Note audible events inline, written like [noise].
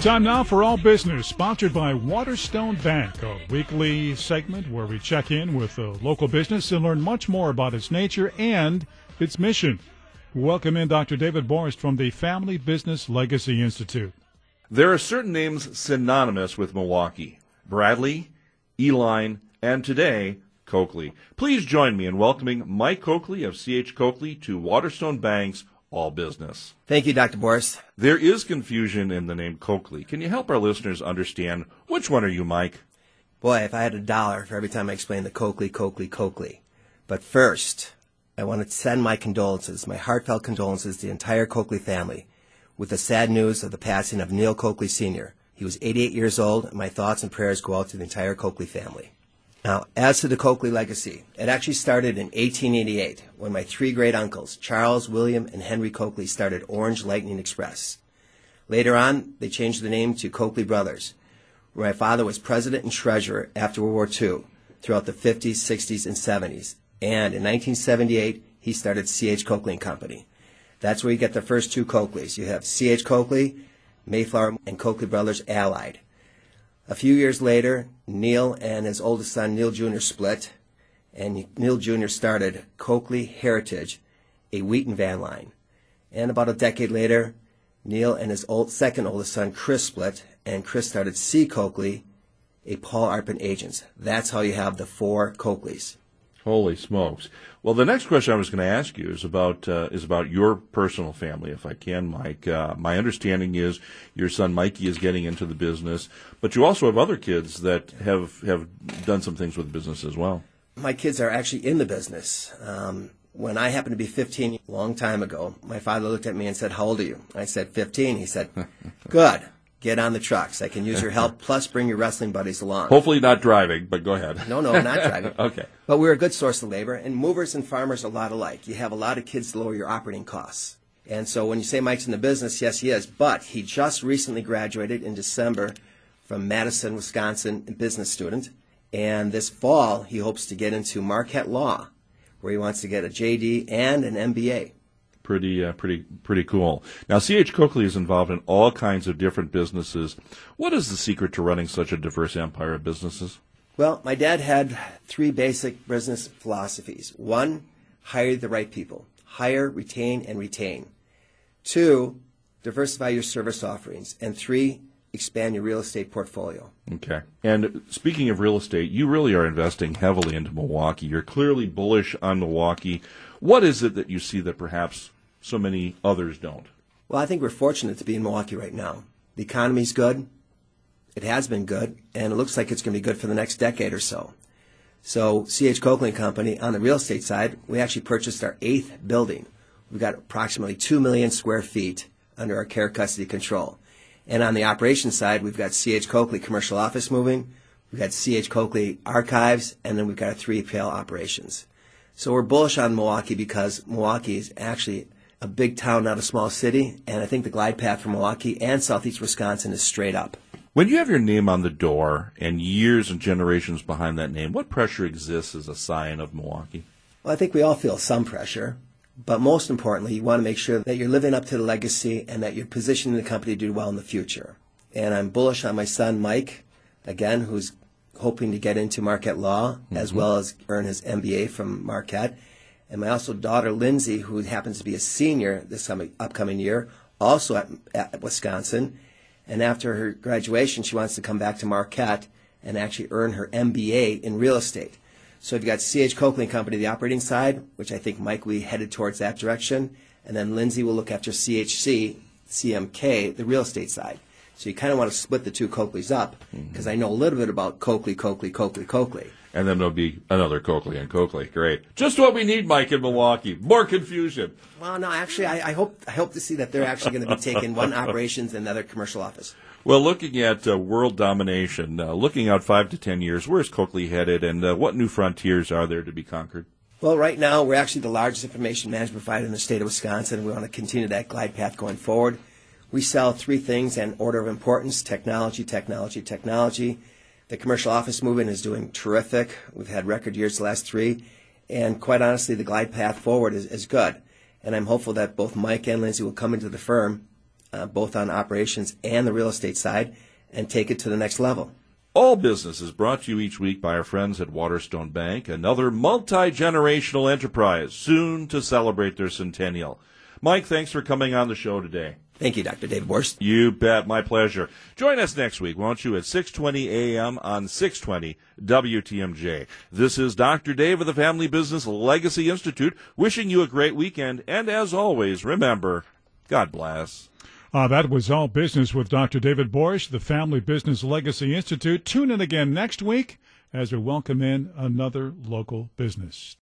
Time now for All Business, sponsored by Waterstone Bank, a weekly segment where we check in with a local business and learn much more about its nature and its mission. Welcome in Dr. David Borst from the Family Business Legacy Institute. There are certain names synonymous with Milwaukee Bradley, Uihlein, and today, Coakley. Please join me in welcoming Mike Coakley of CH Coakley to Waterstone Bank's all business. Thank you, Dr. Borst. There is confusion in the name Coakley. Can you help our listeners understand which one are you, Mike? Boy, if I had a dollar for every time I explain the Coakley, Coakley, Coakley. But first, I want to send my condolences, my heartfelt condolences to the entire Coakley family with the sad news of the passing of Neil Coakley Sr. He was 88 years old, and my thoughts and prayers go out to the entire Coakley family. Now, as to the Coakley legacy, it actually started in 1888 when my three great uncles, Charles, William, and Henry Coakley, started Orange Lightning Express. Later on, they changed the name to Coakley Brothers, where my father was president and treasurer after World War II throughout the 50s, 60s, and 70s. And in 1978, he started C.H. Coakley and Company. That's where you get the first two Coakleys. You have C.H. Coakley, Mayflower, and Coakley Brothers Allied. A few years later, Neil and his oldest son, Neil Jr., split, and Neil Jr. started Coakley Heritage, a Wheaton van line. And about a decade later, Neil and his old, second oldest son, Chris, split, and Chris started C. Coakley, a Paul Arpin Agents. That's how you have the four Coakleys. Holy smokes! Well, the next question I was going to ask you is about uh, is about your personal family, if I can, Mike. Uh, my understanding is your son Mikey is getting into the business, but you also have other kids that have have done some things with business as well. My kids are actually in the business. Um, when I happened to be 15, a long time ago, my father looked at me and said, "How old are you?" I said, "15." He said, "Good." Get on the trucks. I can use your help. [laughs] Plus, bring your wrestling buddies along. Hopefully, not driving, but go ahead. No, no, not driving. [laughs] okay. But we're a good source of labor, and movers and farmers are a lot alike. You have a lot of kids to lower your operating costs. And so when you say Mike's in the business, yes, he is. But he just recently graduated in December from Madison, Wisconsin, a business student. And this fall, he hopes to get into Marquette Law, where he wants to get a JD and an MBA pretty uh, pretty pretty cool. Now, CH Coakley is involved in all kinds of different businesses. What is the secret to running such a diverse empire of businesses? Well, my dad had three basic business philosophies. One, hire the right people. Hire, retain, and retain. Two, diversify your service offerings. And three, expand your real estate portfolio. Okay. And speaking of real estate, you really are investing heavily into Milwaukee. You're clearly bullish on Milwaukee. What is it that you see that perhaps so many others don't? Well, I think we're fortunate to be in Milwaukee right now. The economy's good. It has been good, and it looks like it's going to be good for the next decade or so. So, CH Coakley Company, on the real estate side, we actually purchased our eighth building. We've got approximately 2 million square feet under our care custody control. And on the operations side, we've got CH Coakley Commercial Office moving, we've got CH Coakley Archives, and then we've got our 3PL operations. So we're bullish on Milwaukee because Milwaukee is actually a big town, not a small city, and I think the glide path for Milwaukee and southeast Wisconsin is straight up. When you have your name on the door and years and generations behind that name, what pressure exists as a sign of Milwaukee? Well, I think we all feel some pressure, but most importantly, you want to make sure that you're living up to the legacy and that you're positioning the company to do well in the future. And I'm bullish on my son, Mike, again, who's hoping to get into Marquette Law mm-hmm. as well as earn his MBA from Marquette and my also daughter Lindsay, who happens to be a senior this upcoming year, also at, at Wisconsin. And after her graduation, she wants to come back to Marquette and actually earn her MBA in real estate. So you've got CH Coakley Company, the operating side, which I think Mike will be headed towards that direction, and then Lindsay will look after CHC, CMK, the real estate side. So you kind of want to split the two Coakleys up because. I know a little bit about Coakley, Coakley, Coakley, Coakley and then there'll be another Coakley and Coakley. Great, just what we need, Mike, in Milwaukee. More confusion. Well, no, actually, I, I hope I hope to see that they're actually going to be taking one operations and another commercial office. Well, looking at uh, world domination, uh, looking out five to ten years, where's Coakley headed, and uh, what new frontiers are there to be conquered? Well, right now we're actually the largest information management provider in the state of Wisconsin. We want to continue that glide path going forward. We sell three things in order of importance: technology, technology, technology the commercial office movement is doing terrific. We've had record years the last three. And quite honestly, the glide path forward is, is good. And I'm hopeful that both Mike and Lindsay will come into the firm uh, both on operations and the real estate side, and take it to the next level. All business is brought to you each week by our friends at Waterstone Bank, another multi generational enterprise soon to celebrate their centennial. Mike, thanks for coming on the show today. Thank you, Dr. David Borst. You bet. My pleasure. Join us next week, won't you, at 620 a.m. on 620 WTMJ. This is Dr. Dave of the Family Business Legacy Institute wishing you a great weekend. And as always, remember, God bless. Uh, that was all business with Dr. David Borst, the Family Business Legacy Institute. Tune in again next week as we welcome in another local business.